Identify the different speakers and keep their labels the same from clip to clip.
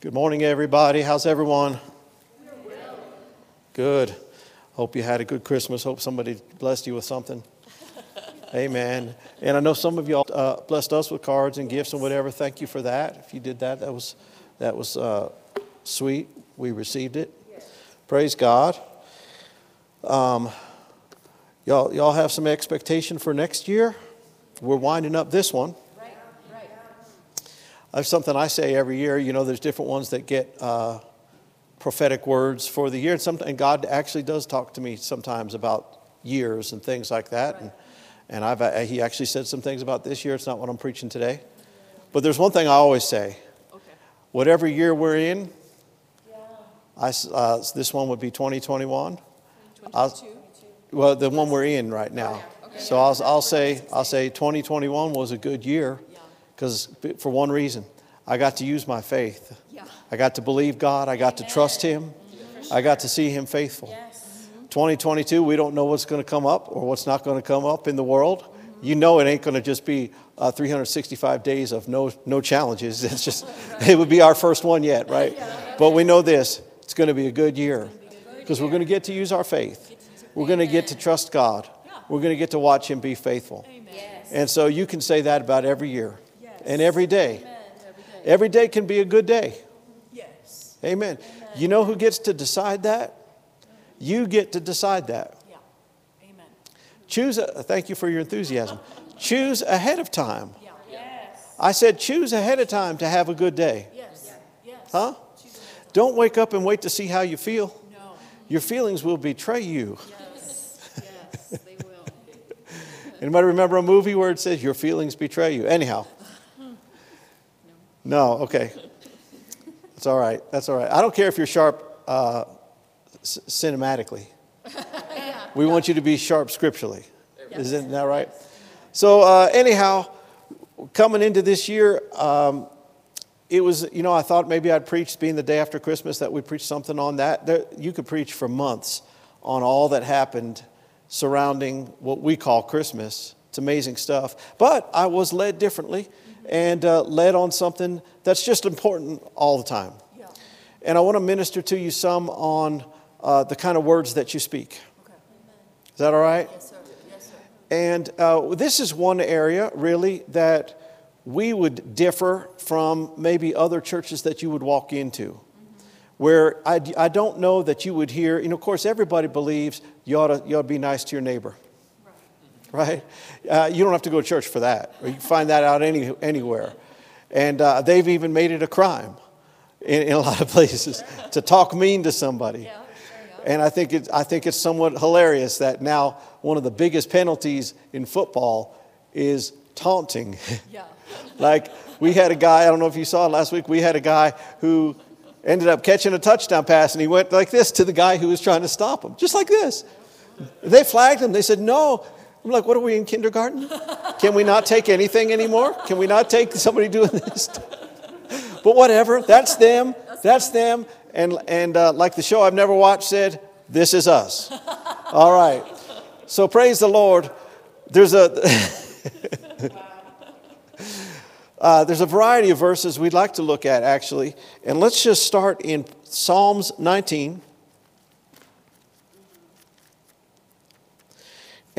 Speaker 1: Good morning, everybody. How's everyone? Good. Hope you had a good Christmas. Hope somebody blessed you with something. Amen. And I know some of y'all uh, blessed us with cards and gifts and whatever. Thank you for that. If you did that, that was that was uh, sweet. We received it. Praise God. Um, y'all, y'all have some expectation for next year. We're winding up this one. There's something I say every year. You know, there's different ones that get uh, prophetic words for the year. And, some, and God actually does talk to me sometimes about years and things like that. And, and I've, uh, he actually said some things about this year. It's not what I'm preaching today. But there's one thing I always say okay. whatever year we're in, I, uh, this one would be 2021. I'll- Well, the one we're in right now. Okay. So I'll, I'll say, I'll say 2021 was a good year because for one reason, I got to use my faith.
Speaker 2: Yeah.
Speaker 1: I got to believe God. I got to trust Him. I got to see Him faithful. 2022, we don't know what's going to come up or what's not going to come up in the world. You know, it ain't going to just be uh, 365 days of no, no challenges. It's just, it would be our first one yet, right? But we know this it's going to be a good year because we're going to get to use our faith. We're going to get to trust God. We're going to get to watch Him be faithful. And so you can say that about every year and every day. Every day can be a good day.
Speaker 2: Yes.
Speaker 1: Amen. You know who gets to decide that? You get to decide that.
Speaker 2: Yeah. Amen.
Speaker 1: Choose, a, thank you for your enthusiasm. Choose ahead of time.
Speaker 2: Yeah. Yes.
Speaker 1: I said, choose ahead of time to have a good day.
Speaker 2: Yes. Yes.
Speaker 1: Huh? Don't wake up and wait to see how you feel.
Speaker 2: No.
Speaker 1: Your feelings will betray you.
Speaker 2: Yes. Yes. They will.
Speaker 1: Anybody remember a movie where it says your feelings betray you? Anyhow. No, okay. That's all right. That's all right. I don't care if you're sharp uh, cinematically. We want you to be sharp scripturally. Isn't that right? So, uh, anyhow, coming into this year, um, it was, you know, I thought maybe I'd preach, being the day after Christmas, that we'd preach something on that. There, you could preach for months on all that happened surrounding what we call Christmas. It's amazing stuff. But I was led differently and uh, led on something that's just important all the time.
Speaker 2: Yeah.
Speaker 1: And I want to minister to you some on uh, the kind of words that you speak.
Speaker 2: Okay.
Speaker 1: Is that all right?
Speaker 2: Yes, sir. Yes, sir.
Speaker 1: And uh, this is one area, really, that we would differ from maybe other churches that you would walk into. Where I, I don't know that you would hear, you know, of course, everybody believes you ought to, you ought to be nice to your neighbor, right? Uh, you don't have to go to church for that, or you can find that out any, anywhere. And uh, they've even made it a crime in, in a lot of places to talk mean to somebody.
Speaker 2: Yeah.
Speaker 1: And I think, it, I think it's somewhat hilarious that now one of the biggest penalties in football is taunting.
Speaker 2: Yeah.
Speaker 1: like we had a guy, I don't know if you saw it last week, we had a guy who ended up catching a touchdown pass and he went like this to the guy who was trying to stop him, just like this. They flagged him. They said, no. I'm like, what are we in kindergarten? Can we not take anything anymore? Can we not take somebody doing this? but whatever, that's them. That's them. And, and uh, like the show I've never watched said, this is us. All right. So praise the Lord. There's a. Uh, there's a variety of verses we'd like to look at, actually. And let's just start in Psalms 19.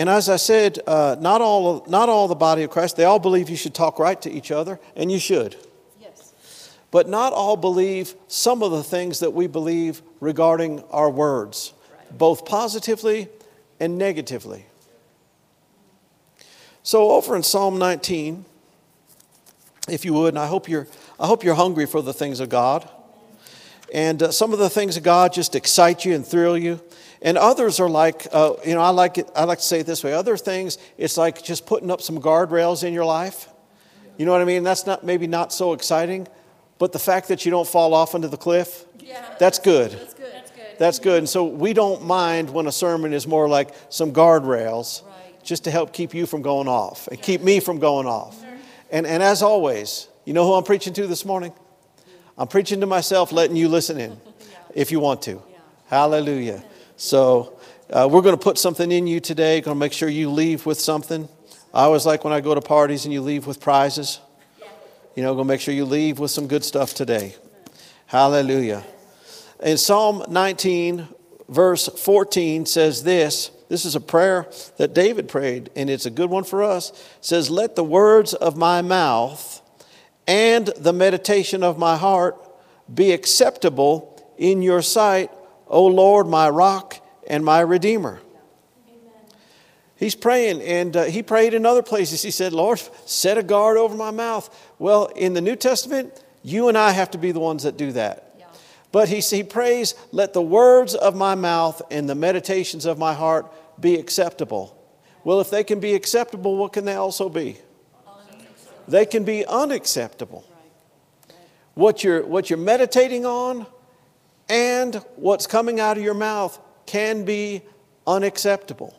Speaker 1: And as I said, uh, not, all, not all the body of Christ, they all believe you should talk right to each other, and you should.
Speaker 2: Yes.
Speaker 1: But not all believe some of the things that we believe regarding our words, both positively and negatively. So, over in Psalm 19, if you would, and I hope you're, I hope you're hungry for the things of God. And uh, some of the things of God just excite you and thrill you. And others are like, uh, you know, I like, it, I like to say it this way other things, it's like just putting up some guardrails in your life. You know what I mean? That's not maybe not so exciting, but the fact that you don't fall off into the cliff,
Speaker 2: Yeah.
Speaker 1: that's good.
Speaker 2: That's good. That's good.
Speaker 1: That's good. And so we don't mind when a sermon is more like some guardrails
Speaker 2: Right.
Speaker 1: just to help keep you from going off and keep me from going off. And, and as always, you know who I'm preaching to this morning? I'm preaching to myself, letting you listen in if you want to. Hallelujah. So uh, we're going to put something in you today, going to make sure you leave with something. I always like when I go to parties and you leave with prizes. You know, going to make sure you leave with some good stuff today. Hallelujah. And Psalm 19, verse 14 says this. This is a prayer that David prayed, and it's a good one for us. It says, Let the words of my mouth and the meditation of my heart be acceptable in your sight, O Lord, my rock and my redeemer. He's praying, and uh, he prayed in other places. He said, Lord, set a guard over my mouth. Well, in the New Testament, you and I have to be the ones that do that.
Speaker 2: Yeah.
Speaker 1: But he, he prays, let the words of my mouth and the meditations of my heart be acceptable. Well, if they can be acceptable, what can they also be? They can be unacceptable. What you're, what you're meditating on and what's coming out of your mouth can be unacceptable.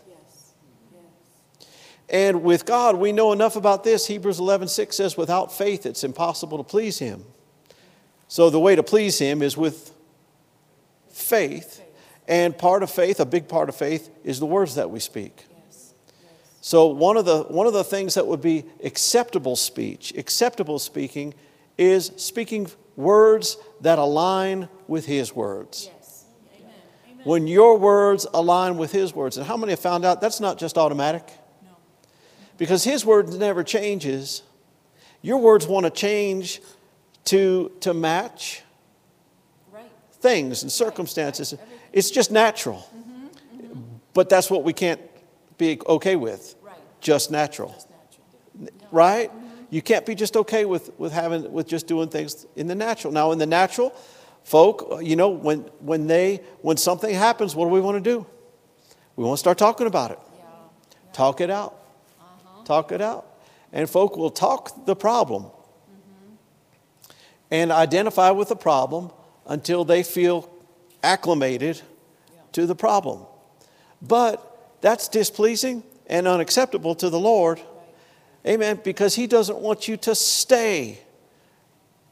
Speaker 1: And with God, we know enough about this. Hebrews 11 6 says, without faith, it's impossible to please Him. So the way to please Him is with faith. And part of faith, a big part of faith, is the words that we speak. So one of the one of the things that would be acceptable speech, acceptable speaking, is speaking words that align with His words.
Speaker 2: Yes. Amen. Amen.
Speaker 1: When your words align with His words, and how many have found out that's not just automatic?
Speaker 2: No.
Speaker 1: Because His word never changes. Your words want to change to to match
Speaker 2: Right.
Speaker 1: things and circumstances. It's just natural. Mm-hmm, mm-hmm. But that's what we can't be okay with.
Speaker 2: Right.
Speaker 1: Just natural.
Speaker 2: That's natural.
Speaker 1: Right? Mm-hmm. You can't be just okay with, with having with just doing things in the natural. Now in the natural, folk, you know, when when they when something happens, what do we want to do? We want to start talking about it.
Speaker 2: Yeah.
Speaker 1: Talk it out. Uh-huh. Talk it out. And folk will talk the problem mm-hmm. and identify with the problem until they feel acclimated to the problem. But that's displeasing and unacceptable to the Lord. Amen. Because He doesn't want you to stay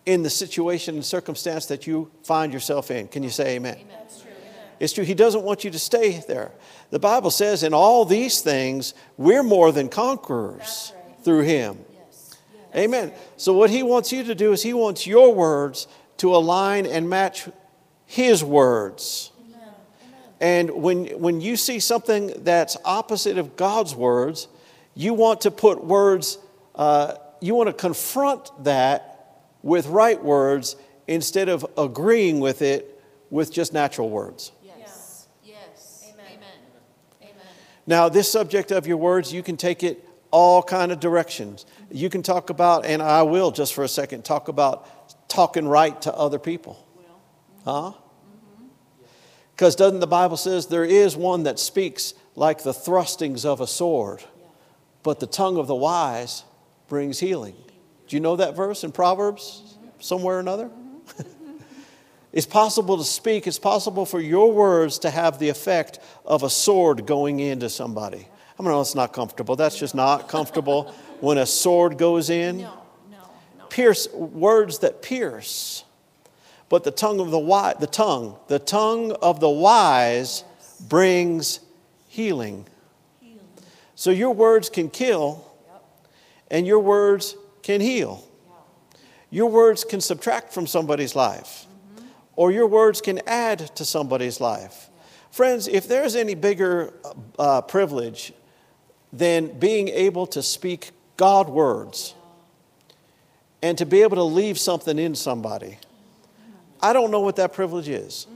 Speaker 1: in the situation and circumstance that you find yourself in. Can you say amen?
Speaker 2: That's true. Amen.
Speaker 1: It's true. He doesn't want you to stay there. The Bible says, in all these things, we're more than conquerors
Speaker 2: right.
Speaker 1: through Him.
Speaker 2: Yes. Yes.
Speaker 1: Amen. So, what He wants you to do is He wants your words to align and match His words.
Speaker 2: Amen. Amen.
Speaker 1: And when, when you see something that's opposite of God's words, you want to put words, uh, you want to confront that with right words instead of agreeing with it with just natural words.
Speaker 2: Yes. Yes. Amen. Amen. Amen.
Speaker 1: Now, this subject of your words, you can take it all kind of directions. You can talk about, and I will just for a second, talk about talking right to other people. Huh? Because doesn't the Bible says there is one that speaks like the thrustings of a sword, but the tongue of the wise brings healing. Do you know that verse in Proverbs somewhere or another? it's possible to speak, it's possible for your words to have the effect of a sword going into somebody. I mean, it's not comfortable. That's just not comfortable when a sword goes in.
Speaker 2: No. No. No.
Speaker 1: Pierce words that pierce. But the tongue of the wise, the tongue, the tongue of the wise brings healing.
Speaker 2: Healing.
Speaker 1: So your words can kill
Speaker 2: Yep.
Speaker 1: and your words can heal. Your words can subtract from somebody's life, or your words can add to somebody's life. Friends, if there's any bigger uh, privilege than being able to speak God words and to be able to leave something in somebody, I don't know what that privilege is.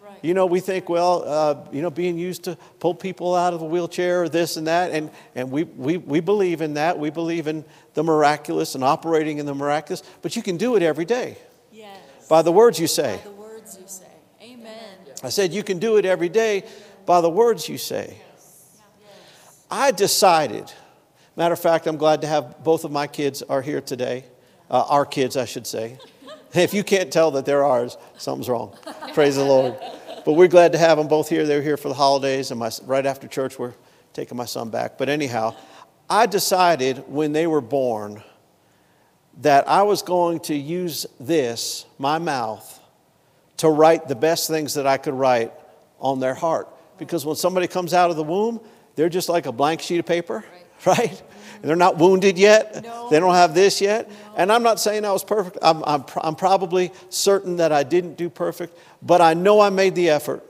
Speaker 2: Right.
Speaker 1: You know, we think, well, uh, you know, being used to pull people out of a wheelchair or this and that, and, and we, we, we believe in that. We believe in the miraculous and operating in the miraculous, but you can do it every day
Speaker 2: Yes.
Speaker 1: by the words you say.
Speaker 2: By the words you say. Amen.
Speaker 1: I said, you can do it every day by the words you say. I decided, matter of fact, I'm glad to have both of my kids are here today. Uh, our kids, I should say. If you can't tell that they're ours, something's wrong. Praise the Lord. But we're glad to have them both here. They're here for the holidays, and my, right after church, we're taking my son back. But anyhow, I decided when they were born that I was going to use this, my mouth, to write the best things that I could write on their heart. Because when somebody comes out of the womb, they're just like a blank sheet of paper. right? They're not wounded yet.
Speaker 2: No.
Speaker 1: They don't have this yet. And I'm not saying I was perfect. I'm, I'm, I'm probably certain that I didn't do perfect, but I know I made the effort.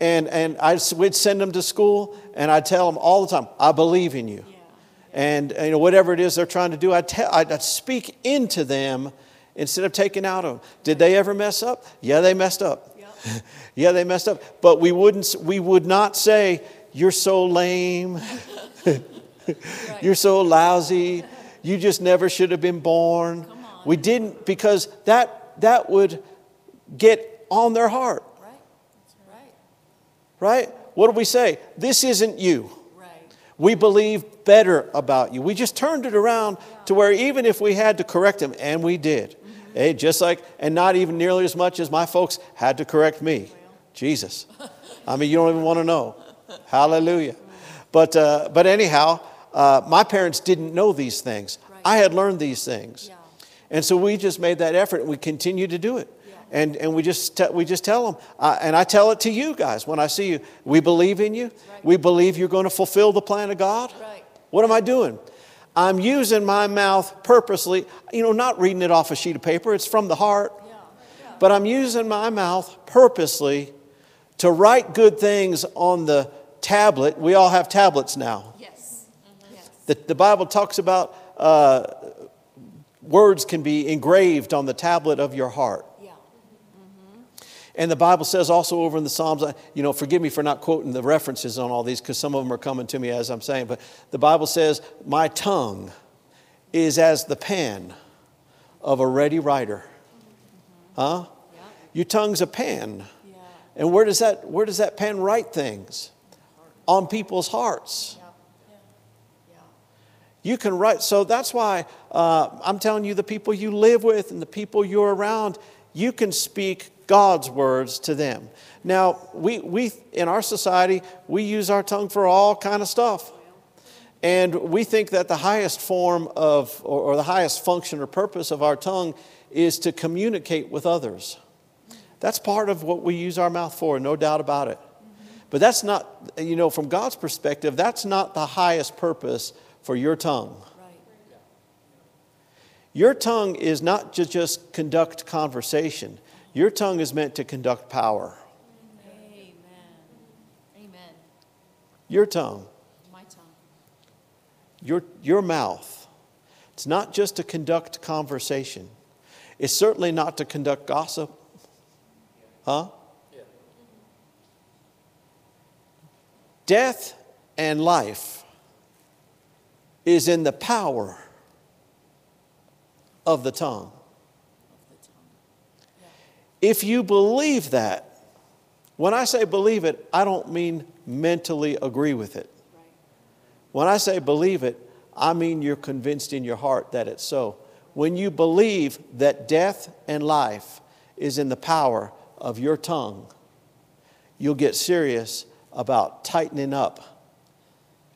Speaker 1: And, and I would send them to school, and I'd tell them all the time, I believe in you. And you know, whatever it is they're trying to do, I'd, tell, I'd, speak into them instead of taking out of them. Did they ever mess up? Yeah, they messed up. yeah, they messed up. But we, wouldn't, we would not say, You're so lame. You're so lousy. You just never should have been born. We didn't because that, that would get on their heart,
Speaker 2: Right, right,
Speaker 1: right? What do we say? This isn't you. We believe better about you. We just turned it around to where even if we had to correct him, and we did, hey, just like, and not even nearly as much as my folks had to correct me. Jesus. I mean, you don't even want to know. Hallelujah. But, uh, but anyhow, uh, my parents didn't know these things.
Speaker 2: Right.
Speaker 1: I had learned these things.
Speaker 2: Yeah.
Speaker 1: And so we just made that effort and we continue to do it. And, and we, just te- we just tell them, uh, and I tell it to you guys when I see you. We believe in you.
Speaker 2: Right.
Speaker 1: We believe you're going to fulfill the plan of God.
Speaker 2: Right.
Speaker 1: What am I doing? I'm using my mouth purposely, you know, not reading it off a sheet of paper, it's from the heart.
Speaker 2: Yeah, yeah.
Speaker 1: But I'm using my mouth purposely to write good things on the tablet. We all have tablets now.
Speaker 2: Yes, yes.
Speaker 1: The, the Bible talks about uh, words can be engraved on the tablet of your heart. And the Bible says also over in the Psalms, you know, forgive me for not quoting the references on all these because some of them are coming to me as I'm saying, but the Bible says, My tongue is as the pen of a ready writer. Huh?
Speaker 2: yeah,
Speaker 1: Your tongue's a pen.
Speaker 2: yeah,
Speaker 1: And where does that, where does that pen write things? On people's hearts.
Speaker 2: yeah.
Speaker 1: You can write, so that's why uh, I'm telling you the people you live with and the people you're around, you can speak God's words to them. Now, we, we in our society, we use our tongue for all kind of stuff. And we think that the highest form of, or, or the highest function or purpose of our tongue is to communicate with others. That's part of what we use our mouth for, no doubt about it. But that's not, you know, from God's perspective, that's not the highest purpose for your tongue. Your tongue is not to just conduct conversation, your tongue is meant to conduct power.
Speaker 2: Amen. Amen.
Speaker 1: Your tongue,
Speaker 2: My tongue.
Speaker 1: your, your mouth, it's not just to conduct conversation, it's certainly not to conduct gossip. Huh? Yeah. Death and life is in the power of the tongue. If you believe that, when I say believe it, I don't mean mentally agree with it. When I say believe it, I mean you're convinced in your heart that it's so. When you believe that death and life is in the power of your tongue, you'll get serious about tightening up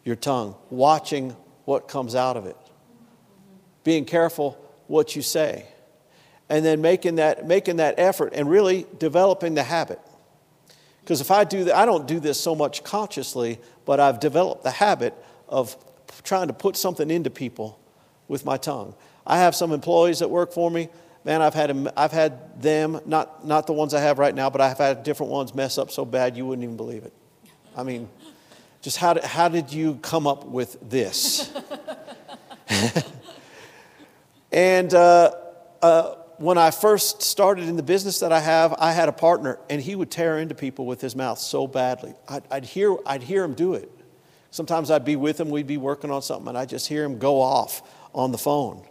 Speaker 1: your tongue, watching what comes out of it, being careful what you say, and then making that, making that effort and really developing the habit. Because if I do that, I don't do this so much consciously, but I've developed the habit of trying to put something into people with my tongue. I have some employees that work for me. Man, I've had, I've had them, not, not the ones I have right now, but I've had different ones mess up so bad you wouldn't even believe it. I mean, just how did, how did you come up with this? and uh, uh, when I first started in the business that I have, I had a partner, and he would tear into people with his mouth so badly. I'd, I'd, hear, I'd hear him do it. Sometimes I'd be with him, we'd be working on something, and I'd just hear him go off on the phone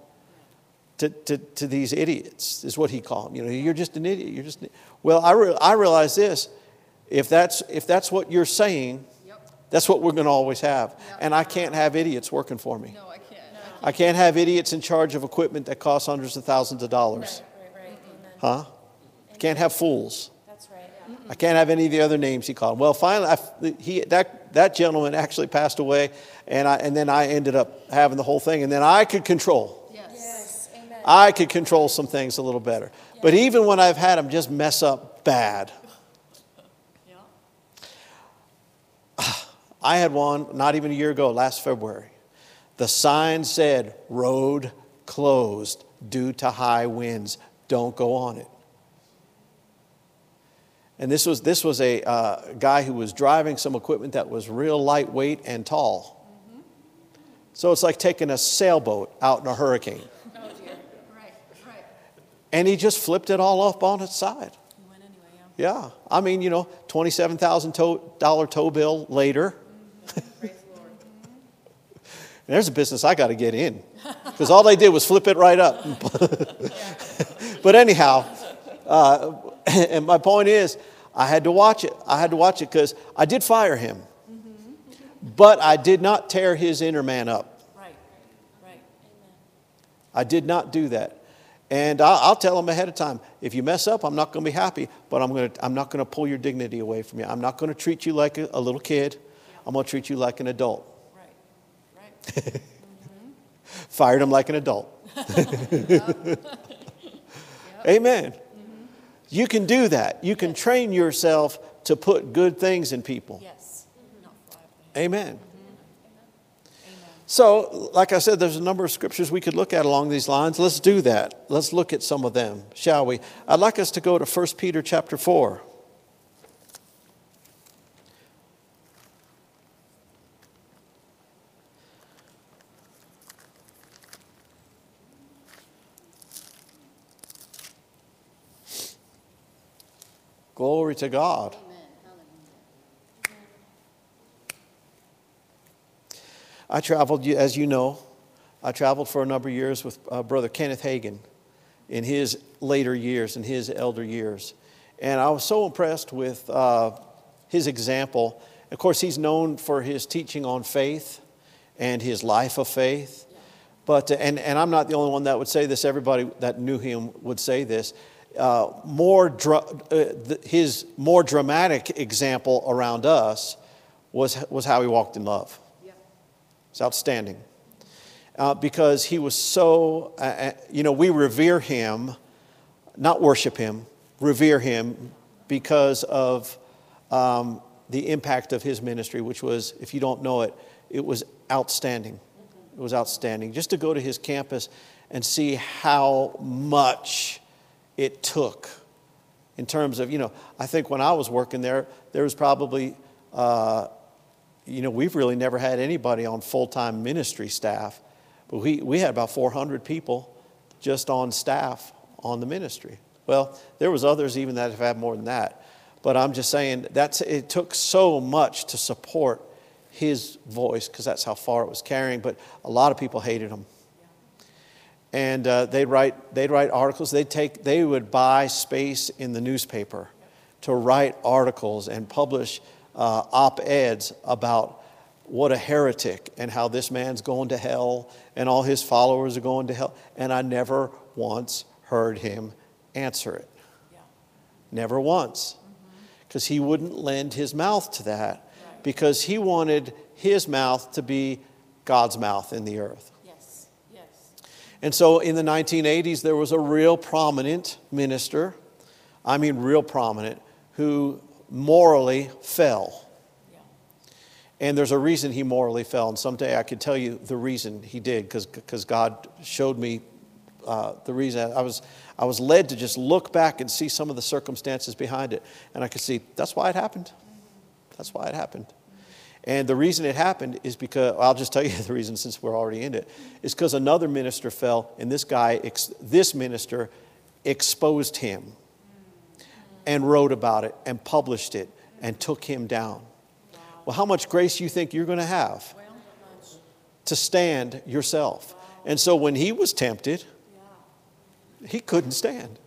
Speaker 1: to, to, to these idiots, is what he called them. You know, you're just an idiot. You're just well, I, re- I realize this. If that's, if that's what you're saying, that's what we're going to always have. And I can't have idiots working for me.
Speaker 2: No, I can't.
Speaker 1: Have idiots in charge of equipment that costs hundreds of thousands of dollars.
Speaker 2: Right, right, amen.
Speaker 1: Huh? Can't have fools.
Speaker 2: That's right.
Speaker 1: I can't have any of the other names he called. Well, finally, I, he, that, that gentleman actually passed away, and, I, and then I ended up having the whole thing, and then I could control.
Speaker 2: Yes. Amen.
Speaker 1: I could control some things a little better. But even when I've had them just mess up bad,
Speaker 2: Yeah.
Speaker 1: I had one not even a year ago, last February. The sign said, Road closed due to high winds. Don't go on it. And this was, this was a uh, guy who was driving some equipment that was real lightweight and tall. So it's like taking a sailboat out in a hurricane.
Speaker 2: Oh. Right, right.
Speaker 1: And he just flipped it all up on its side.
Speaker 2: Anyway, yeah.
Speaker 1: Yeah. I mean, you know, $27,000 tow bill later.
Speaker 2: Praise the
Speaker 1: There's a business I got to get in because all they did was flip it right up. but anyhow, uh, and my point is, I had to watch it. I had to watch it because I did fire him, but I did not tear his inner man up.
Speaker 2: Right, right.
Speaker 1: I did not do that. And I'll, I'll tell him ahead of time if you mess up, I'm not going to be happy, but I'm, going to, I'm not going to pull your dignity away from you. I'm not going to treat you like a, a little kid, I'm going to treat you like an adult.
Speaker 2: Right.
Speaker 1: Fired him like an adult. Amen. Mm-hmm. You can do that. You can train yourself to put good things in people.
Speaker 2: Yes. Mm-hmm. Not fly off the handle.
Speaker 1: Amen. Mm-hmm.
Speaker 2: Amen.
Speaker 1: So, like I said, there's a number of scriptures we could look at along these lines. Let's do that. Let's look at some of them, shall we? I'd like us to go to 1 Peter chapter 4. Glory to God. I traveled, as you know, I traveled for a number of years with uh, Brother Kenneth Hagin in his later years, in his elder years. And I was so impressed with uh, his example. Of course, he's known for his teaching on faith and his life of faith. But, uh, and, and I'm not the only one that would say this, everybody that knew him would say this. Uh, more dra- uh, his more dramatic example around us was, was how he walked in love. It's outstanding. Uh, because he was so, uh, uh, you know, we revere him, not worship him, revere him because of um, the impact of his ministry, which was, if you don't know it, it was outstanding. It was outstanding. Just to go to his campus and see how much it took in terms of, you know, I think when I was working there, there was probably, uh, you know, we've really never had anybody on full time ministry staff, but we, we had about 400 people just on staff on the ministry. Well, there was others even that have had more than that, but I'm just saying that's it took so much to support his voice because that's how far it was carrying. But a lot of people hated him and uh, they'd write they'd write articles. They'd take they would buy space in the newspaper to write articles and publish uh, op eds about what a heretic and how this man's going to hell and all his followers are going to hell. And I never once heard him answer it.
Speaker 2: Yeah.
Speaker 1: Never once. Because he wouldn't lend his mouth to that because he wanted his mouth to be God's mouth in the earth. And so in the 1980s, there was a real prominent minister, I mean, real prominent, who morally fell. And there's a reason he morally fell. And someday I could tell you the reason he did because God showed me uh, the reason. I was, I was led to just look back and see some of the circumstances behind it. And I could see that's why it happened. That's why it happened. And the reason it happened is because, I'll just tell you the reason since we're already in it, is because another minister fell, and this guy, this minister, exposed him and wrote about it and published it and took him down. Well, how much grace you think you're going to have to stand yourself? And so when he was tempted, he couldn't stand.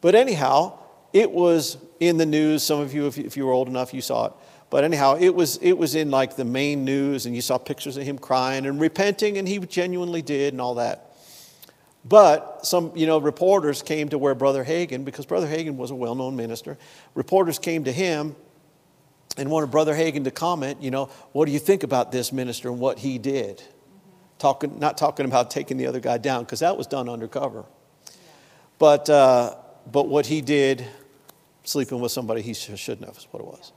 Speaker 1: But anyhow, it was in the news. Some of you, if you were old enough, you saw it. But anyhow, it was, it was in like the main news, and you saw pictures of him crying and repenting, and he genuinely did and all that. But some, you know, reporters came to where Brother Hagin, because Brother Hagin was a well known minister, reporters came to him and wanted Brother Hagin to comment, you know, what do you think about this minister and what he did? Talking, not talking about taking the other guy down, because that was done undercover. But, uh, but what he did, sleeping with somebody he sh- shouldn't have, is what it was.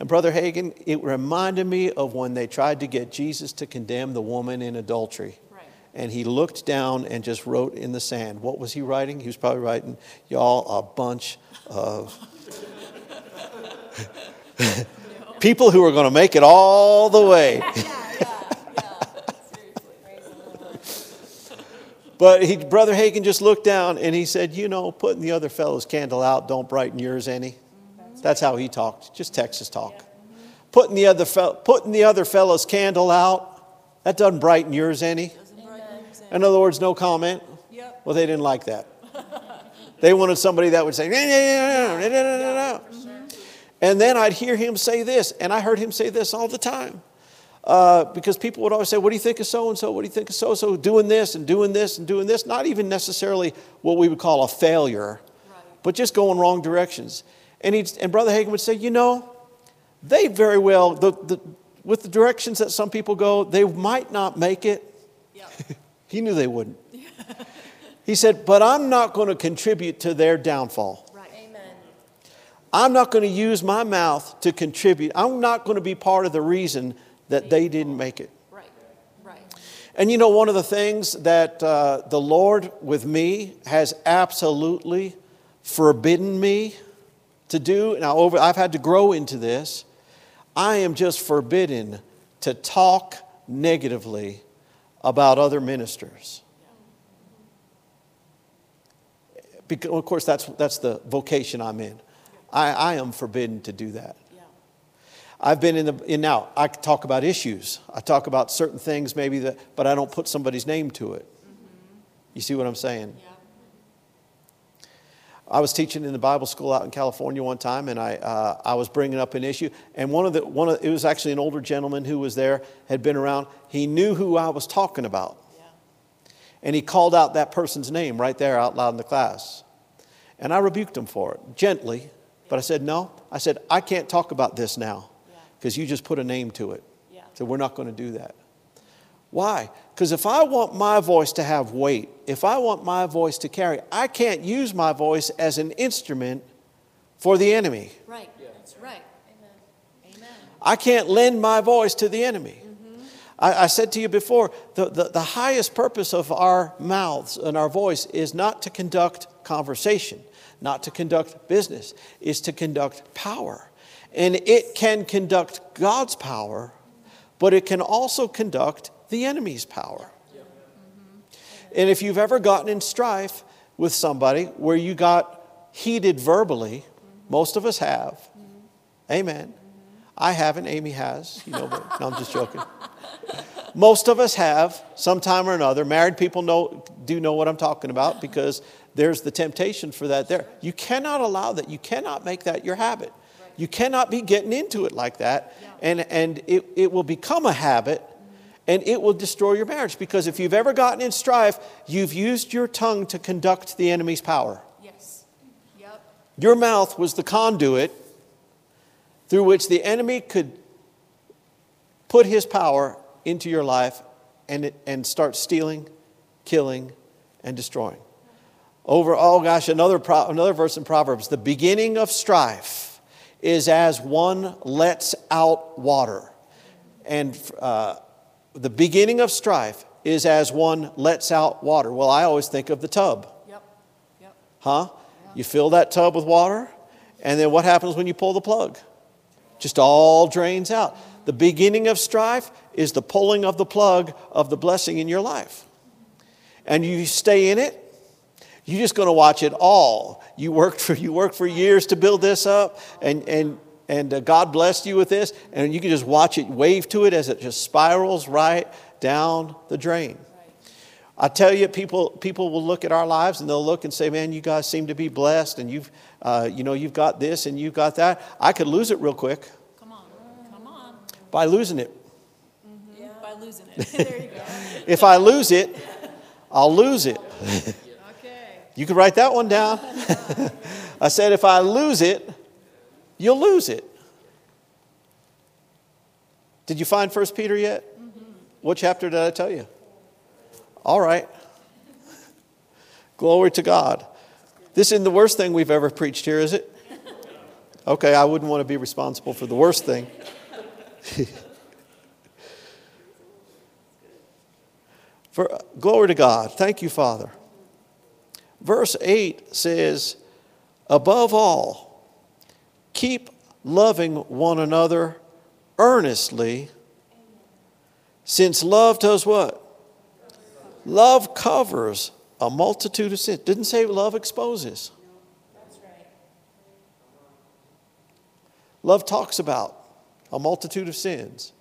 Speaker 1: And Brother Hagin, it reminded me of when they tried to get Jesus to condemn the woman in adultery.
Speaker 2: Right.
Speaker 1: And he looked down and just wrote in the sand. What was he writing? He was probably writing, Y'all, a bunch of people who are going to make it all the way. But he, Brother Hagin just looked down and he said, You know, putting the other fellow's candle out don't brighten yours any. That's how he talked, just Texas talk. Putting the other, fel- putting the other fellow's candle out, that doesn't brighten yours any. In other words, no comment.
Speaker 2: Yep.
Speaker 1: Well, they didn't like that. They wanted somebody that would say. And then I'd hear him say this, and I heard him say this all the time. Uh, because people would always say, What do you think of so and so? What do you think of so and so? Doing this and doing this and doing this. Not even necessarily what we would call a failure, but just going wrong directions. And, he'd, and Brother Hagin would say, You know, they very well, the, the, with the directions that some people go, they might not make it.
Speaker 2: Yep.
Speaker 1: He knew they wouldn't. he said, But I'm not going to contribute to their downfall.
Speaker 2: Right. Amen.
Speaker 1: I'm not going to use my mouth to contribute. I'm not going to be part of the reason that they didn't make it.
Speaker 2: Right. Right.
Speaker 1: And you know, one of the things that uh, the Lord with me has absolutely forbidden me to do, now over, I've had to grow into this, I am just forbidden to talk negatively about other ministers. Because, of course, that's, that's the vocation I'm in. I, I am forbidden to do that. I've been in the in now. I talk about issues. I talk about certain things, maybe that, but I don't put somebody's name to it. Mm-hmm. You see what I'm saying?
Speaker 2: Yeah.
Speaker 1: I was teaching in the Bible school out in California one time, and I uh, I was bringing up an issue, and one of the one of it was actually an older gentleman who was there, had been around. He knew who I was talking about,
Speaker 2: Yeah.
Speaker 1: and he called out that person's name right there out loud in the class, and I rebuked him for it gently, but I said no. I said I can't talk about this now
Speaker 2: Yeah.
Speaker 1: because you just put a name to it.
Speaker 2: Yeah.
Speaker 1: So we're not going to do that. Why? Because if I want my voice to have weight, if I want my voice to carry, I can't use my voice as an instrument for the enemy.
Speaker 2: Right. That's right. Amen. Amen.
Speaker 1: I can't lend my voice to the enemy. Mm-hmm. I, I said to you before the, the, the highest purpose of our mouths and our voice is not to conduct conversation, not to conduct business, is to conduct power. And it can conduct God's power, but it can also conduct the enemy's power. And if you've ever gotten in strife with somebody where you got heated verbally, most of us have. Amen. I haven't, Amy has, you know, but no, I'm just joking. Most of us have, sometime or another. Married people know, do know what I'm talking about because there's the temptation for that there. You cannot allow that. You cannot make that your habit. You cannot be getting into it like that. And, and it, it will become a habit and it will destroy your marriage because if you've ever gotten in strife, you've used your tongue to conduct the enemy's power.
Speaker 2: Yes. Yep.
Speaker 1: Your mouth was the conduit through which the enemy could put his power into your life and, and start stealing, killing, and destroying. Over, oh gosh, another, pro, another verse in Proverbs the beginning of strife is as one lets out water. And uh, the beginning of strife is as one lets out water. Well, I always think of the tub.
Speaker 2: Yep. Yep.
Speaker 1: Huh? You fill that tub with water, and then what happens when you pull the plug? Just all drains out. The beginning of strife is the pulling of the plug of the blessing in your life. And you stay in it, you're just going to watch it all. You worked for, you worked for years to build this up, and, and, and uh, God blessed you with this, and you can just watch it, wave to it as it just spirals right down the drain. I tell you, people, people will look at our lives and they'll look and say, man, you guys seem to be blessed and you've, uh, you know, you've got this and you've got that. I could lose it real quick
Speaker 2: Come on. Come on.
Speaker 1: by losing it.
Speaker 2: Yeah. By losing it. there you go.
Speaker 1: If I lose it, I'll lose it.
Speaker 2: Okay.
Speaker 1: You can write that one down. I said, if I lose it, you'll lose it. Did you find First Peter yet? Mm-hmm. What chapter did I tell you? All right. Glory to God. This isn't the worst thing we've ever preached here, is it? Okay, I wouldn't want to be responsible for the worst thing. for, glory to God. Thank you, Father. Verse 8 says, Above all, keep loving one another earnestly, since love does what? Love covers a multitude of sins. Didn't say love exposes. Love talks about a multitude of sins.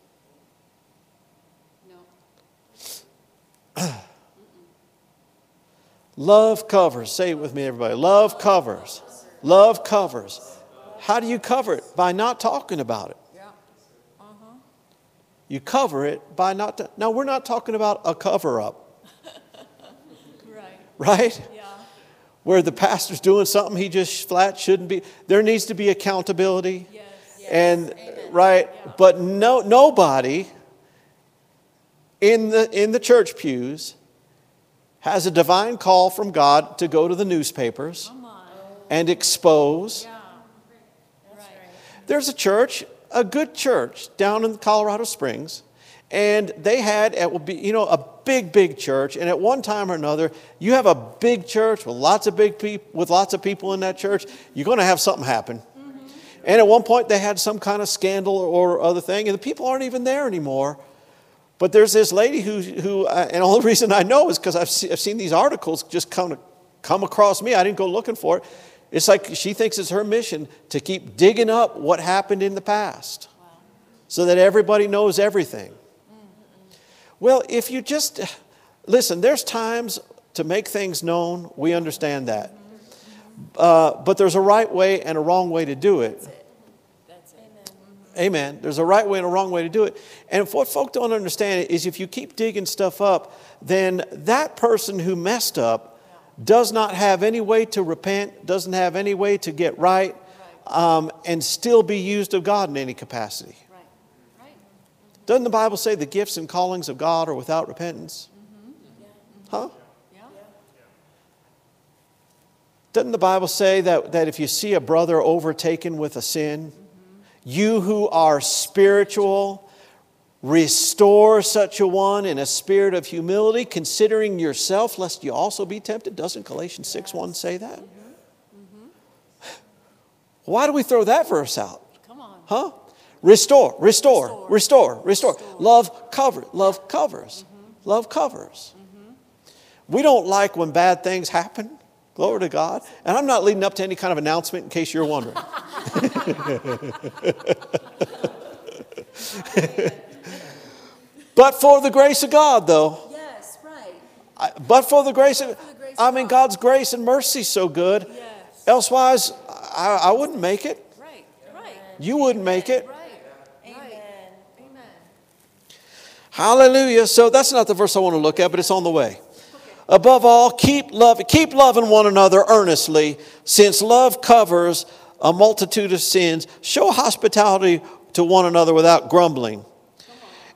Speaker 1: Love covers. Say it with me, everybody. Love covers. Love covers. How do you cover it? By not talking about it.
Speaker 2: Yeah. Uh-huh.
Speaker 1: You cover it by not. Ta- now, we're not talking about a cover up,
Speaker 2: Right.
Speaker 1: right?
Speaker 2: Yeah.
Speaker 1: Where the pastor's doing something he just flat shouldn't be. There needs to be accountability.
Speaker 2: Yes.
Speaker 1: and right but no nobody in the in the church pews has a divine call from god to go to the newspapers and expose
Speaker 2: Yeah.
Speaker 1: There's a church a good church down in colorado springs and they had it will be you know a big big church and at one time or another you have a big church with lots of big people with lots of people in that church you're going to have something happen. And at one point they had some kind of scandal or other thing and the people aren't even there anymore. But there's this lady who, who uh, and all the only reason i know is because I've, see, I've seen these articles just come, come across me. I didn't go looking for it it's like she thinks it's her mission to keep digging up what happened in the past so that everybody knows everything well, if you just listen, there's times to make things known. We understand that. Uh, but there's a right way and a wrong way to do it.
Speaker 2: That's it.
Speaker 1: Amen. There's a right way and a wrong way to do it. And what folk don't understand is if you keep digging stuff up, then that person who messed up does not have any way to repent, doesn't have any way to get right, um, and still be used of God in any capacity. Doesn't the Bible say the gifts and callings of God are without repentance? Huh? Doesn't the Bible say that, that if you see a brother overtaken with a sin, you who are spiritual, restore such a one in a spirit of humility, considering yourself, lest you also be tempted? Doesn't Galatians 6 1 say that? Why do we throw that verse out?
Speaker 2: Come on.
Speaker 1: Huh? Restore, restore, restore, restore. Love covers. Mm-hmm. Love covers. Love covers. We don't like when bad things happen. Glory to God. And I'm not leading up to any kind of announcement in case you're wondering. but for the grace of God, though,
Speaker 2: Yes. Right.
Speaker 1: I- but for the grace of,
Speaker 2: the grace
Speaker 1: I
Speaker 2: of
Speaker 1: mean,
Speaker 2: God.
Speaker 1: God's grace and mercy is so good.
Speaker 2: Yes.
Speaker 1: Elsewise, I, I wouldn't make it.
Speaker 2: Right. Right.
Speaker 1: You wouldn't make it.
Speaker 2: Right. Amen. Amen.
Speaker 1: Hallelujah. So that's not the verse I want to look at, but it's on the way. Above all, keep love, keep loving one another earnestly, since love covers a multitude of sins. Show hospitality to one another without grumbling.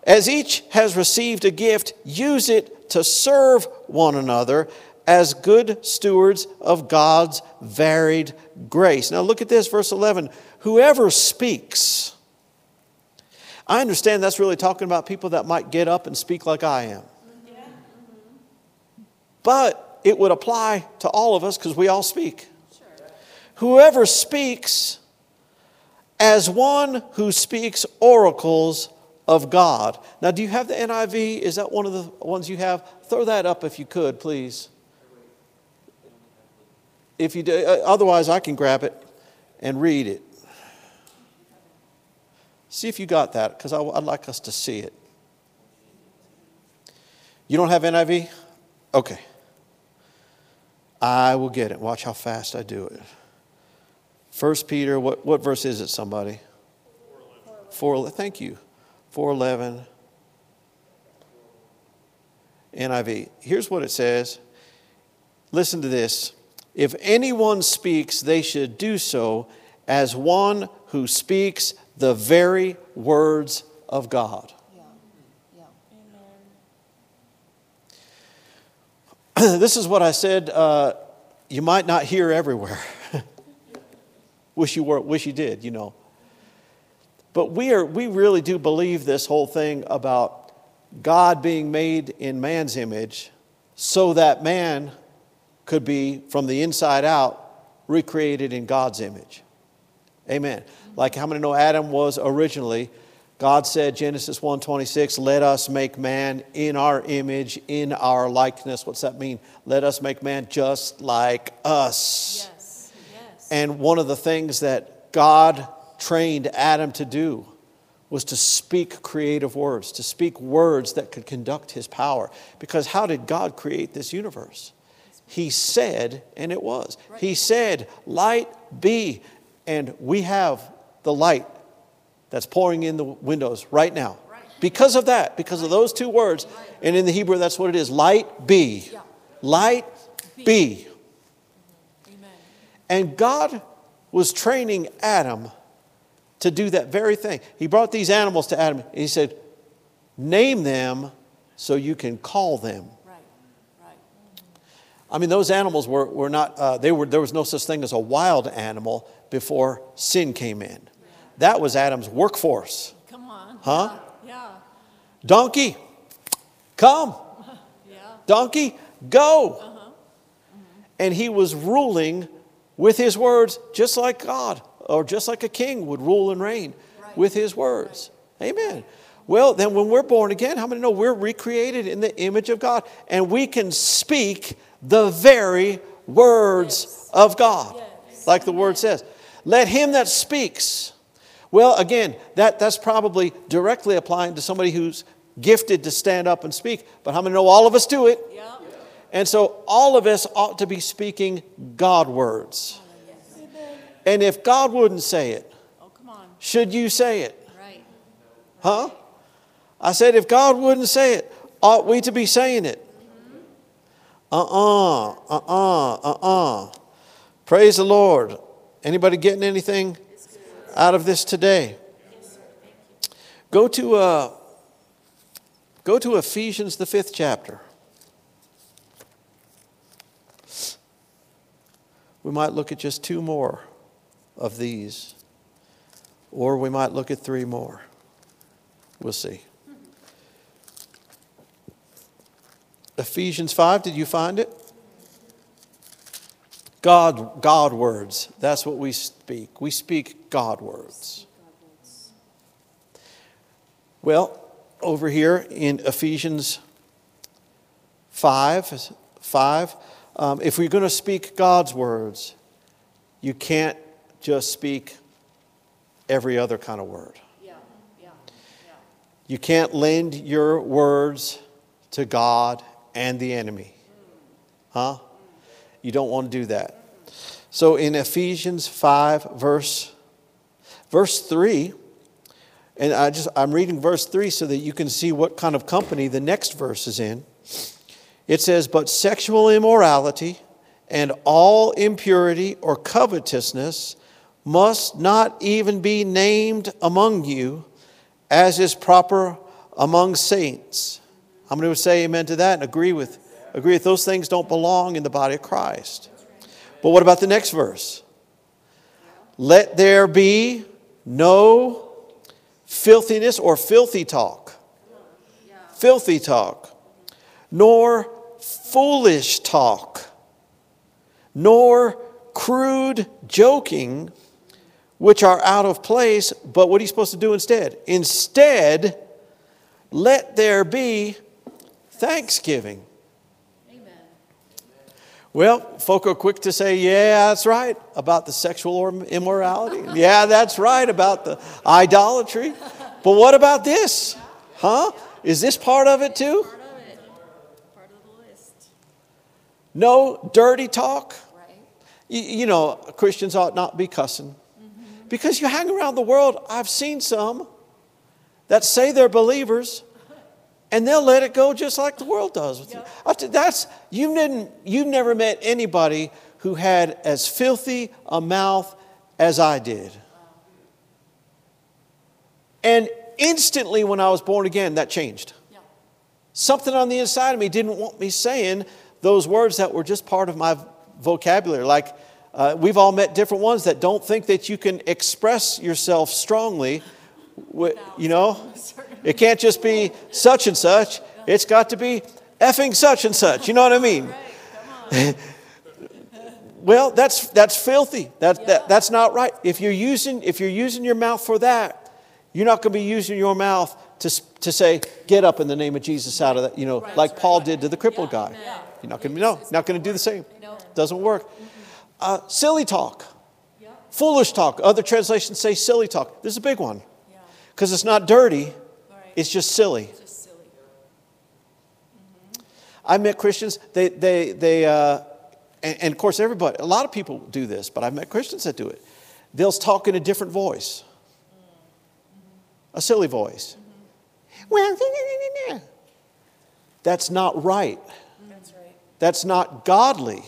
Speaker 1: As each has received a gift, use it to serve one another as good stewards of God's varied grace. Now look at this, verse 11. Whoever speaks, I understand that's really talking about people that might get up and speak like I am. But it would apply to all of us because we all speak. Whoever speaks as one who speaks oracles of God. Now, do you have the NIV? Is that one of the ones you have? Throw that up if you could, please. If you do, uh, otherwise, I can grab it and read it. See if you got that, because I'd like us to see it. You don't have NIV? Okay. I will get it. Watch how fast I do it. First Peter, what, what verse is it, somebody? 4, thank you. 411 NIV. Here's what it says. Listen to this. If anyone speaks, they should do so as one who speaks the very words of God.
Speaker 2: Yeah. Yeah.
Speaker 1: this is what I said uh, you might not hear everywhere. Wish you were, wish you did, you know. But we are we really do believe this whole thing about God being made in man's image so that man could be from the inside out recreated in God's image. Amen. Like how many know Adam was originally God said Genesis 1:26, "Let us make man in our image, in our likeness." What's that mean? Let us make man just like us.
Speaker 2: Yes, yes.
Speaker 1: And one of the things that God trained Adam to do was to speak creative words, to speak words that could conduct his power. Because how did God create this universe? He said, and it was. He said, Light be. And we have the light that's pouring in the windows right now. Because of that, because of those two words, and in the Hebrew, that's what it is light be. Light be.
Speaker 2: Mm-hmm.
Speaker 1: And God was training Adam to do that very thing. He brought these animals to Adam and he said, Name them so you can call them.
Speaker 2: Right, right.
Speaker 1: I mean, those animals were, were not, uh, they were, there was no such thing as a wild animal before sin came in. That was Adam's workforce.
Speaker 2: Come on.
Speaker 1: Huh?
Speaker 2: Yeah,
Speaker 1: Donkey, come.
Speaker 2: yeah.
Speaker 1: Donkey, go. Uh huh. And he was ruling with his words, just like God, or just like a king would rule and reign with his words. Amen. Well, then when we're born again, how many know we're recreated in the image of God and we can speak the very words of God,
Speaker 2: Yes.
Speaker 1: like the word says. Let him that speaks. Well, again, that, that's probably directly applying to somebody who's gifted to stand up and speak, but how many know all of us do it?
Speaker 2: Yeah.
Speaker 1: And so all of us ought to be speaking God words. And if God wouldn't say it,
Speaker 2: Oh, come on.
Speaker 1: should you say it?
Speaker 2: Right.
Speaker 1: Huh? I said, if God wouldn't say it, ought we to be saying it? Uh uh-uh, uh, uh uh, uh uh. Praise the Lord. Anybody getting anything out of this today? Go to, uh, go to Ephesians, the fifth chapter. We might look at just two more of these, or we might look at three more. We'll see. Ephesians 5, did you find it? God, God words. That's what we speak. We speak God words. Well, over here in Ephesians 5, 5 um, if we're going to speak God's words, you can't just speak every other kind of word.
Speaker 2: Yeah, yeah, yeah.
Speaker 1: You can't lend your words to God and the enemy. Mm. Huh? Mm. You don't want to do that. So in Ephesians 5 verse verse 3 and I just I'm reading verse 3 so that you can see what kind of company the next verse is in. It says, But sexual immorality and all impurity or covetousness must not even be named among you, as is proper among saints. How many would say amen to that and agree with, agree with those things don't belong in the body of Christ? But what about the next verse? Let there be no filthiness or filthy talk. Filthy talk nor foolish talk, nor crude joking, which are out of place. But what are you supposed to do instead? Instead, let there be thanksgiving.
Speaker 2: Amen.
Speaker 1: Well, folk are quick to say, yeah, that's right about the sexual or- immorality. yeah, that's right about the idolatry. But what about this? Huh? Is this part of it too?
Speaker 2: Part of it. Part of the list.
Speaker 1: No dirty talk.
Speaker 2: Right.
Speaker 1: You, you know, Christians ought not be cussing. Because you hang around the world, I've seen some that say they're believers and they'll let it go just like the world does. with you. I said, That's, you didn't, you've never met anybody who had as filthy a mouth as I did. And instantly, when I was born again, that changed.
Speaker 2: Yeah.
Speaker 1: Something on the inside of me didn't want me saying those words that were just part of my vocabulary, like Uh, we've all met different ones that don't think that you can express yourself strongly. wi- You know, it can't just be such and such. It's got to be effing such and such. You know what I mean? Well, that's that's filthy. That, that that's not right. If you're using if you're using your mouth for that, you're not going to be using your mouth to to say, "Get up in the name of Jesus out of that." You know, like Paul did to the crippled guy. You're not going to no, not going to do the same. Doesn't work. Uh, silly talk, foolish talk. Other translations say silly talk. This is a big one because it's not dirty. It's just silly.
Speaker 2: Just silly.
Speaker 1: I met Christians, they, they, they uh, and, and of course, everybody, a lot of people do this, but I've met Christians that do it. They'll talk in a different voice, a silly voice. Well, that's not right.
Speaker 2: That's right.
Speaker 1: That's not godly.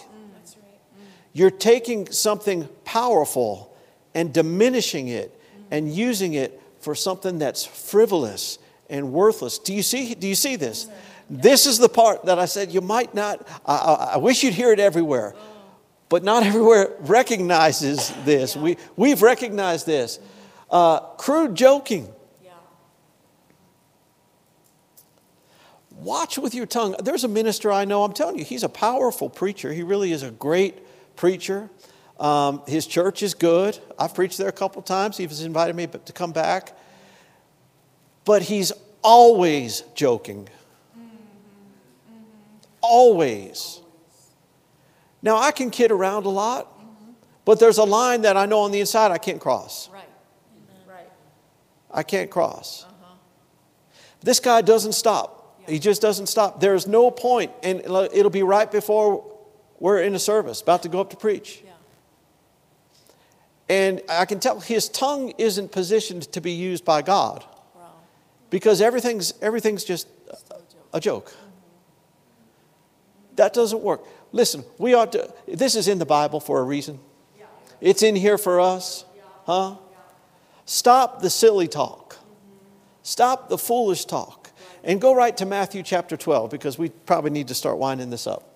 Speaker 1: You're taking something powerful and diminishing it and using it for something that's frivolous and worthless. Do you see, do you see this? This is the part that I said you might not, I, I, I wish you'd hear it everywhere, but not everywhere recognizes this. We, we've recognized this. Uh, crude joking. Watch with your tongue. There's a minister I know, I'm telling you, he's a powerful preacher. He really is a great preacher. Um, his church is good. I've preached there a couple times. He's invited me to come back. But he's always joking. Always. Now, I can kid around a lot, but there's a line that I know on the inside I can't cross.
Speaker 2: Right. Right.
Speaker 1: I can't cross. This guy doesn't stop. He just doesn't stop. There's no point, and it'll be right before we're in a service, about to go up to preach.
Speaker 2: Yeah.
Speaker 1: And I can tell his tongue isn't positioned to be used by God
Speaker 2: Wow.
Speaker 1: because everything's, everything's just a joke. Mm-hmm. That doesn't work. Listen, we ought to, this is in the Bible for a reason. It's in here for us. Huh? Stop the silly talk. Mm-hmm. Stop the foolish talk. And go right to Matthew chapter 12 because we probably need to start winding this up.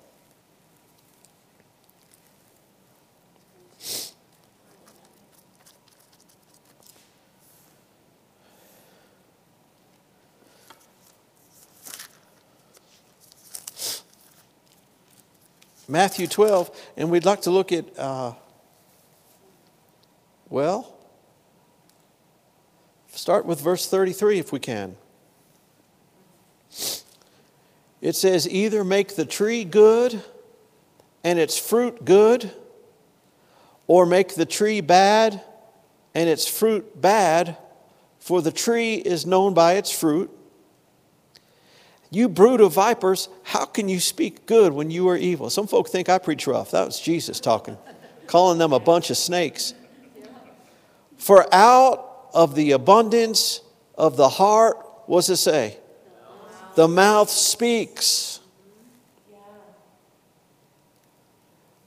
Speaker 1: Matthew 12, and we'd like to look at, uh, well, start with verse 33 if we can. It says, either make the tree good and its fruit good, or make the tree bad and its fruit bad, for the tree is known by its fruit. You brood of vipers, how can you speak good when you are evil? Some folk think I preach rough. That was Jesus talking, calling them a bunch of snakes. For out of the abundance of the heart, what's it say? The mouth speaks.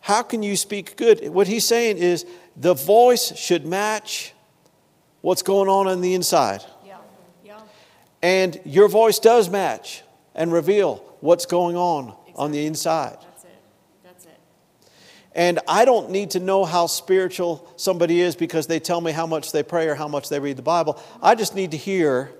Speaker 1: How can you speak good? What he's saying is the voice should match what's going on on the inside.
Speaker 2: Yeah. Yeah.
Speaker 1: And your voice does match and reveal what's going on on the inside.
Speaker 2: That's it. That's it.
Speaker 1: And I don't need to know how spiritual somebody is because they tell me how much they pray or how much they read the Bible. I just need to hear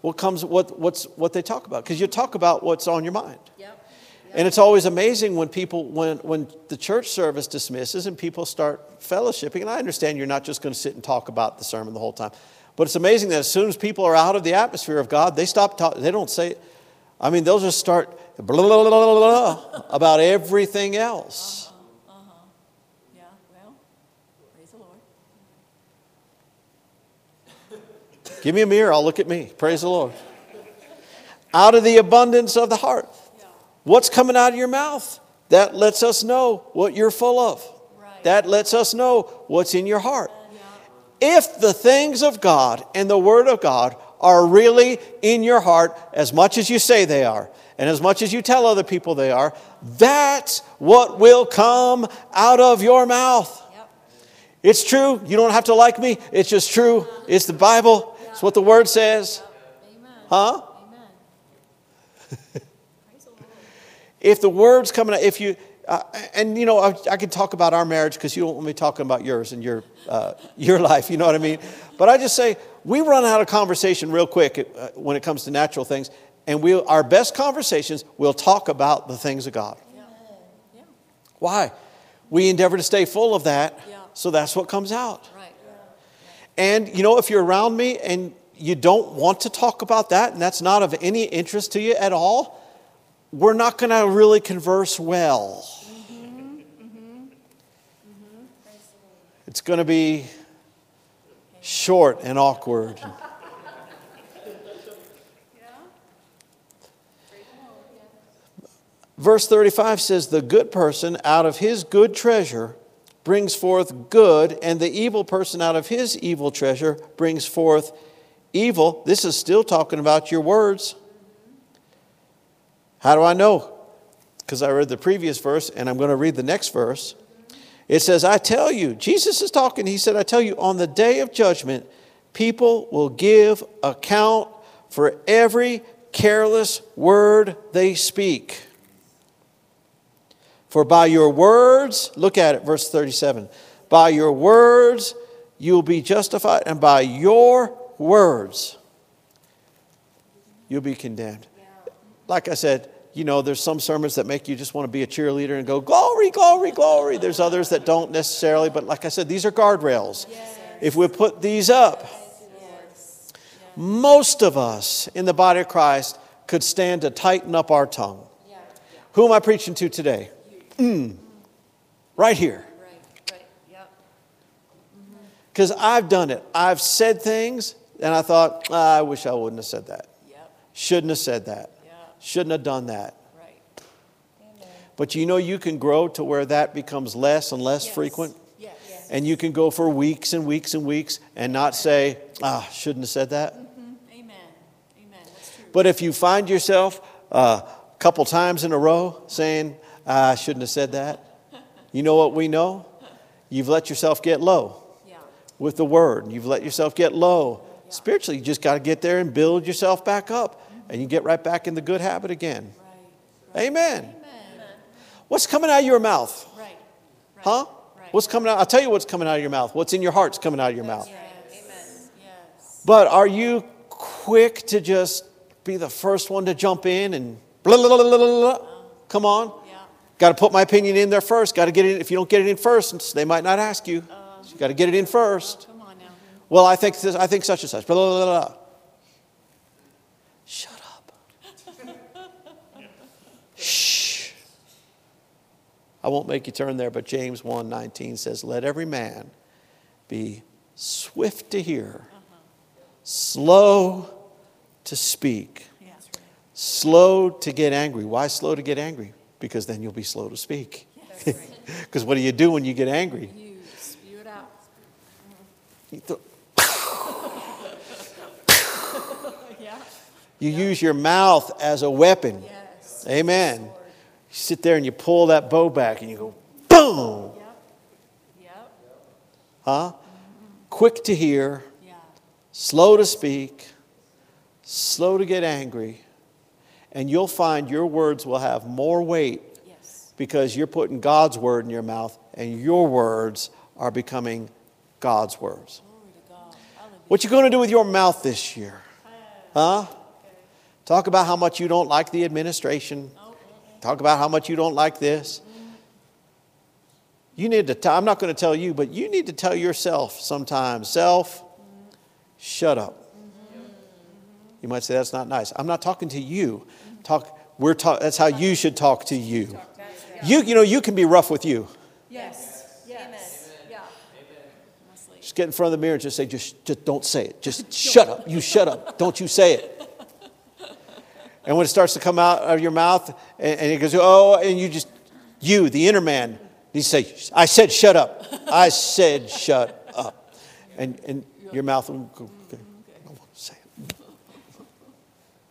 Speaker 1: what comes what what's what they talk about because you talk about what's on your mind.
Speaker 2: Yep.
Speaker 1: And it's always amazing when people when when the church service dismisses and people start fellowshipping and I understand you're not just going to sit and talk about the sermon the whole time. But it's amazing that as soon as people are out of the atmosphere of God, they stop talking. They don't say I mean, they'll just start blah, blah, blah, about everything else. Uh huh.
Speaker 2: Yeah. Well, praise the Lord.
Speaker 1: Give me a mirror, I'll look at me. Praise the Lord. Out of the abundance of the heart. What's coming out of your mouth? That lets us know what you're full of.
Speaker 2: Right.
Speaker 1: That lets us know what's in your heart. Yeah. If the things of God and the Word of God are really in your heart as much as you say they are, and as much as you tell other people they are, that's what will come out of your mouth.
Speaker 2: Yep.
Speaker 1: It's true. You don't have to like me. It's just true. It's the Bible. It's what the Word says.
Speaker 2: Amen.
Speaker 1: Huh?
Speaker 2: Amen. praise the Lord.
Speaker 1: If the Word's coming out, if you, uh, and you know, I, I could talk about our marriage because you don't want me talking about yours and your, uh, your life, you know what I mean? But I just say, we run out of conversation real quick uh, when it comes to natural things, and we our best conversations, we'll talk about the things of God.
Speaker 2: Yeah. Yeah,
Speaker 1: Why? We endeavor to stay full of that,
Speaker 2: Yeah.
Speaker 1: so that's what comes out.
Speaker 2: right.
Speaker 1: And you know, if you're around me and you don't want to talk about that, and that's not of any interest to you at all, we're not going to really converse well. Mm-hmm. Mm-hmm. Mm-hmm. It's going to be short and awkward. Verse 35 says, The good person out of his good treasure brings forth good, and the evil person out of his evil treasure brings forth evil. This is still talking about your words. How do I know? Because I read the previous verse, and I'm going to read the next verse. It says, I tell you, Jesus is talking, he said, I tell you, on the day of judgment, people will give account for every careless word they speak. For by your words, look at it, verse 37. By your words you will be justified, and by your words you'll be condemned. Like I said, you know, there's some sermons that make you just want to be a cheerleader and go, glory, glory, glory. There's others that don't necessarily, but like I said, these are guardrails. If we put these up, most of us in the body of Christ could stand to tighten up our tongue. Who am I preaching to today? Mm. Right here.
Speaker 2: Right, right, yep.
Speaker 1: Because I've done it. I've said things and I thought, "Ah, I wish I wouldn't have said that.
Speaker 2: Yep,
Speaker 1: Shouldn't have said that. Shouldn't have done that.
Speaker 2: right.
Speaker 1: But you know, you can grow to where that becomes less and less frequent.
Speaker 2: Yes.
Speaker 1: And you can go for weeks and weeks and weeks and not say, ah, shouldn't have said that.
Speaker 2: Amen, amen, that's true.
Speaker 1: But if you find yourself uh, a couple times in a row saying, ah, I shouldn't have said that, you know what we know? You've let yourself get low
Speaker 2: Yeah,
Speaker 1: with the word. You've let yourself get low. Spiritually, you just got to get there and build yourself back up, and you get right back in the good habit again.
Speaker 2: right,
Speaker 1: Amen.
Speaker 2: amen,
Speaker 1: What's coming out of your mouth?
Speaker 2: right. right,
Speaker 1: Huh?
Speaker 2: Right.
Speaker 1: What's coming out? I'll tell you what's coming out of your mouth. What's in your heart's coming out of your mouth.
Speaker 2: Yes, yes.
Speaker 1: But are you quick to just be the first one to jump in and blah, blah, blah, blah, blah, blah? Uh-huh. Come on.
Speaker 2: Yeah,
Speaker 1: Got to put my opinion in there first. Got to get it. If you don't get it in first, they might not ask you. Uh-huh. you got to get it in oh, first.
Speaker 2: come on now.
Speaker 1: Well, I think this, I think such and such. Blah, blah, blah, blah. Shut up. Shh. I won't make you turn there, but James 1:19 says, "Let every man be swift to hear, slow to speak,
Speaker 2: right.
Speaker 1: slow to get angry." Why slow to get angry? Because then you'll be slow to speak. Because what do you do when you get angry?
Speaker 2: You spew it out.
Speaker 1: You th-
Speaker 2: Yeah,
Speaker 1: use your mouth as a weapon.
Speaker 2: yes.
Speaker 1: Amen. You sit there and you pull that bow back and you go, boom.
Speaker 2: Yep, yep,
Speaker 1: Huh? Quick to hear,
Speaker 2: yeah,
Speaker 1: slow to speak, slow to get angry. And you'll find your words will have more weight
Speaker 2: yes.
Speaker 1: because you're putting God's word in your mouth and your words are becoming God's words.
Speaker 2: God.
Speaker 1: What you going to do with your mouth this year? Huh? Talk about how much you don't like the administration. Talk about how much you don't like this. You need to, t- I'm not going to tell you, but you need to tell yourself sometimes, self, shut up. You might say that's not nice. I'm not talking to you. Talk, we're talk, that's how you should talk to you. You, you know, you can be rough with you.
Speaker 2: Yes, yes, yeah. Mostly.
Speaker 1: Just get in front of the mirror and just say, just, just don't say it. Just shut up. You shut up. Don't you say it. And when it starts to come out of your mouth and, and it goes, oh, and you just, you, the inner man, you say, I said shut up. I said shut up. And, and your mouth will go, okay, I won't say it.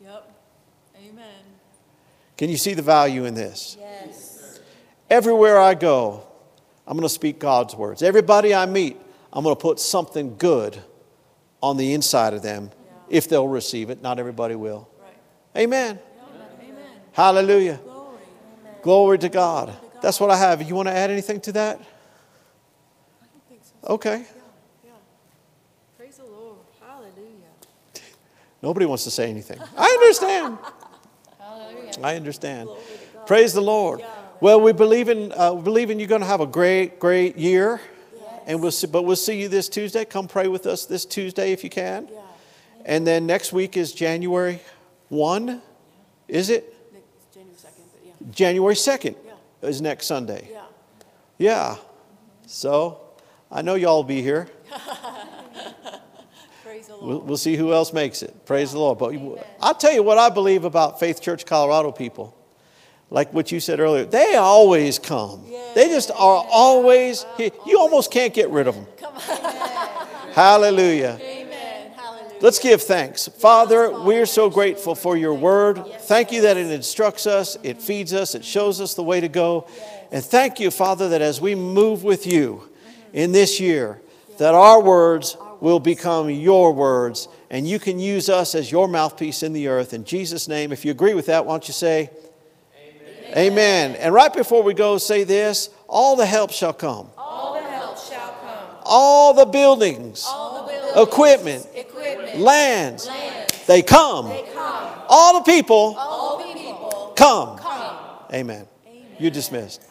Speaker 2: Yep, amen.
Speaker 1: Can you see the value in this?
Speaker 2: Yes.
Speaker 1: Everywhere I go, I'm going to speak God's words. Everybody I meet, I'm going to put something good on the inside of them if they'll receive it. Not everybody will. Amen.
Speaker 2: Amen.
Speaker 1: Hallelujah.
Speaker 2: Glory.
Speaker 1: Glory to God. That's what I have. You want to add anything to that?
Speaker 3: I don't think so.
Speaker 1: Okay.
Speaker 3: Yeah, yeah. Praise the Lord. Hallelujah.
Speaker 1: Nobody wants to say anything. I understand.
Speaker 2: Hallelujah.
Speaker 1: I understand. Praise the Lord. Well, we believe in uh, we believe in you're going to have a great, great year, and we'll see. But we'll see you this Tuesday. Come pray with us this Tuesday if you can.
Speaker 3: Yeah.
Speaker 1: And then next week is January one. Is it
Speaker 3: January second, but yeah,
Speaker 1: January second?
Speaker 3: Yeah.
Speaker 1: Is next Sunday.
Speaker 3: yeah.
Speaker 1: Yeah. So I know y'all will be here.
Speaker 3: Praise the
Speaker 1: We'll,
Speaker 3: Lord.
Speaker 1: we'll see who else makes it. Praise the Lord. But I'll tell you what I believe about Faith Church Colorado people. Like what you said earlier, they always come. They just are always here. You almost can't get rid of them.
Speaker 3: Come on.
Speaker 1: Hallelujah.
Speaker 3: Amen.
Speaker 1: Let's give thanks. Father, we're so grateful for your word. Thank you that it instructs us, it feeds us, it shows us the way to go. And thank you, Father, that as we move with you in this year, that our words will become your words and you can use us as your mouthpiece in the earth. In Jesus' name, if you agree with that, why don't you say, Amen. Amen. And right before we go, say this all the help shall come,
Speaker 3: All the help shall come.
Speaker 1: all the buildings,
Speaker 3: All the buildings.
Speaker 1: Equipment,
Speaker 3: Equipment.
Speaker 1: lands,
Speaker 3: Lands.
Speaker 1: they come.
Speaker 3: They come.
Speaker 1: All the people
Speaker 3: All the people
Speaker 1: come.
Speaker 3: come.
Speaker 1: Amen. You're dismissed.